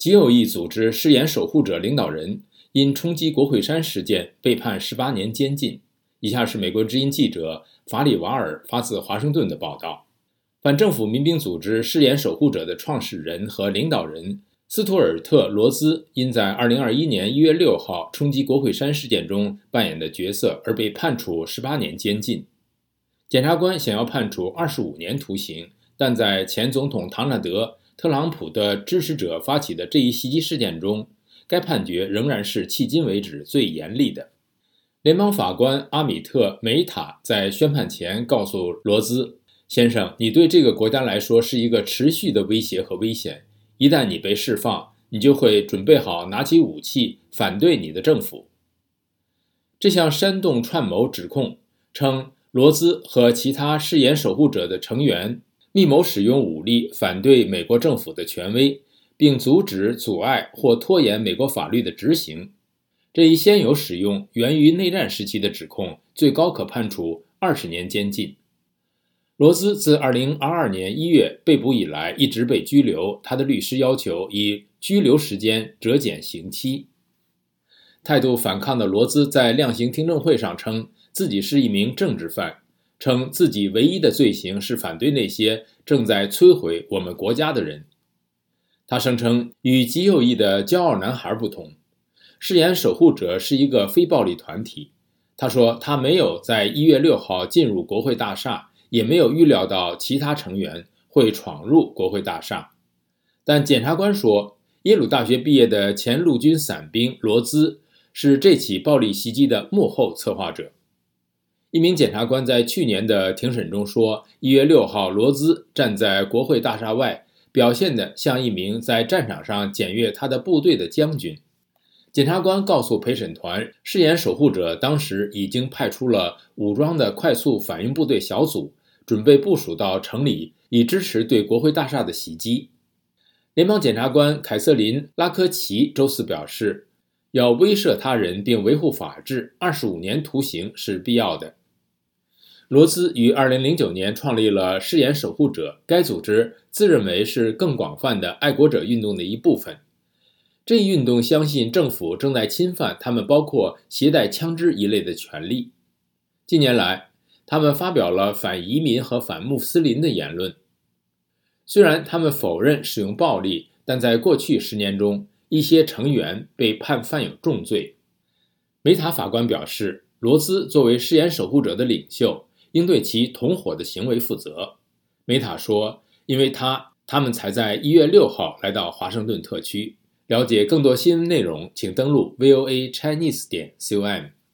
极右翼组织“誓言守护者”领导人因冲击国会山事件被判十八年监禁。以下是美国之音记者法里瓦尔发自华盛顿的报道：反政府民兵组织“誓言守护者”的创始人和领导人斯图尔特·罗兹因在2021年1月6号冲击国会山事件中扮演的角色而被判处十八年监禁。检察官想要判处二十五年徒刑，但在前总统唐纳德。特朗普的支持者发起的这一袭击事件中，该判决仍然是迄今为止最严厉的。联邦法官阿米特·梅塔在宣判前告诉罗兹先生：“你对这个国家来说是一个持续的威胁和危险。一旦你被释放，你就会准备好拿起武器反对你的政府。”这项煽动串谋指控称，罗兹和其他誓言守护者的成员。密谋使用武力反对美国政府的权威，并阻止、阻碍或拖延美国法律的执行。这一先有使用源于内战时期的指控，最高可判处二十年监禁。罗兹自2022年1月被捕以来一直被拘留，他的律师要求以拘留时间折减刑期。态度反抗的罗兹在量刑听证会上称自己是一名政治犯。称自己唯一的罪行是反对那些正在摧毁我们国家的人。他声称，与极右翼的骄傲男孩不同，誓言守护者是一个非暴力团体。他说，他没有在一月六号进入国会大厦，也没有预料到其他成员会闯入国会大厦。但检察官说，耶鲁大学毕业的前陆军伞兵罗兹是这起暴力袭击的幕后策划者。一名检察官在去年的庭审中说：“一月六号，罗兹站在国会大厦外，表现得像一名在战场上检阅他的部队的将军。”检察官告诉陪审团，誓言守护者当时已经派出了武装的快速反应部队小组，准备部署到城里，以支持对国会大厦的袭击。联邦检察官凯瑟琳·拉科奇周四表示：“要威慑他人并维护法治，二十五年徒刑是必要的。”罗兹于2009年创立了誓言守护者，该组织自认为是更广泛的爱国者运动的一部分。这一运动相信政府正在侵犯他们包括携带枪支一类的权利。近年来，他们发表了反移民和反穆斯林的言论。虽然他们否认使用暴力，但在过去十年中，一些成员被判犯有重罪。梅塔法官表示，罗兹作为誓言守护者的领袖。应对其同伙的行为负责，梅塔说：“因为他他们才在一月六号来到华盛顿特区。了解更多新闻内容，请登录 VOA Chinese 点 com。”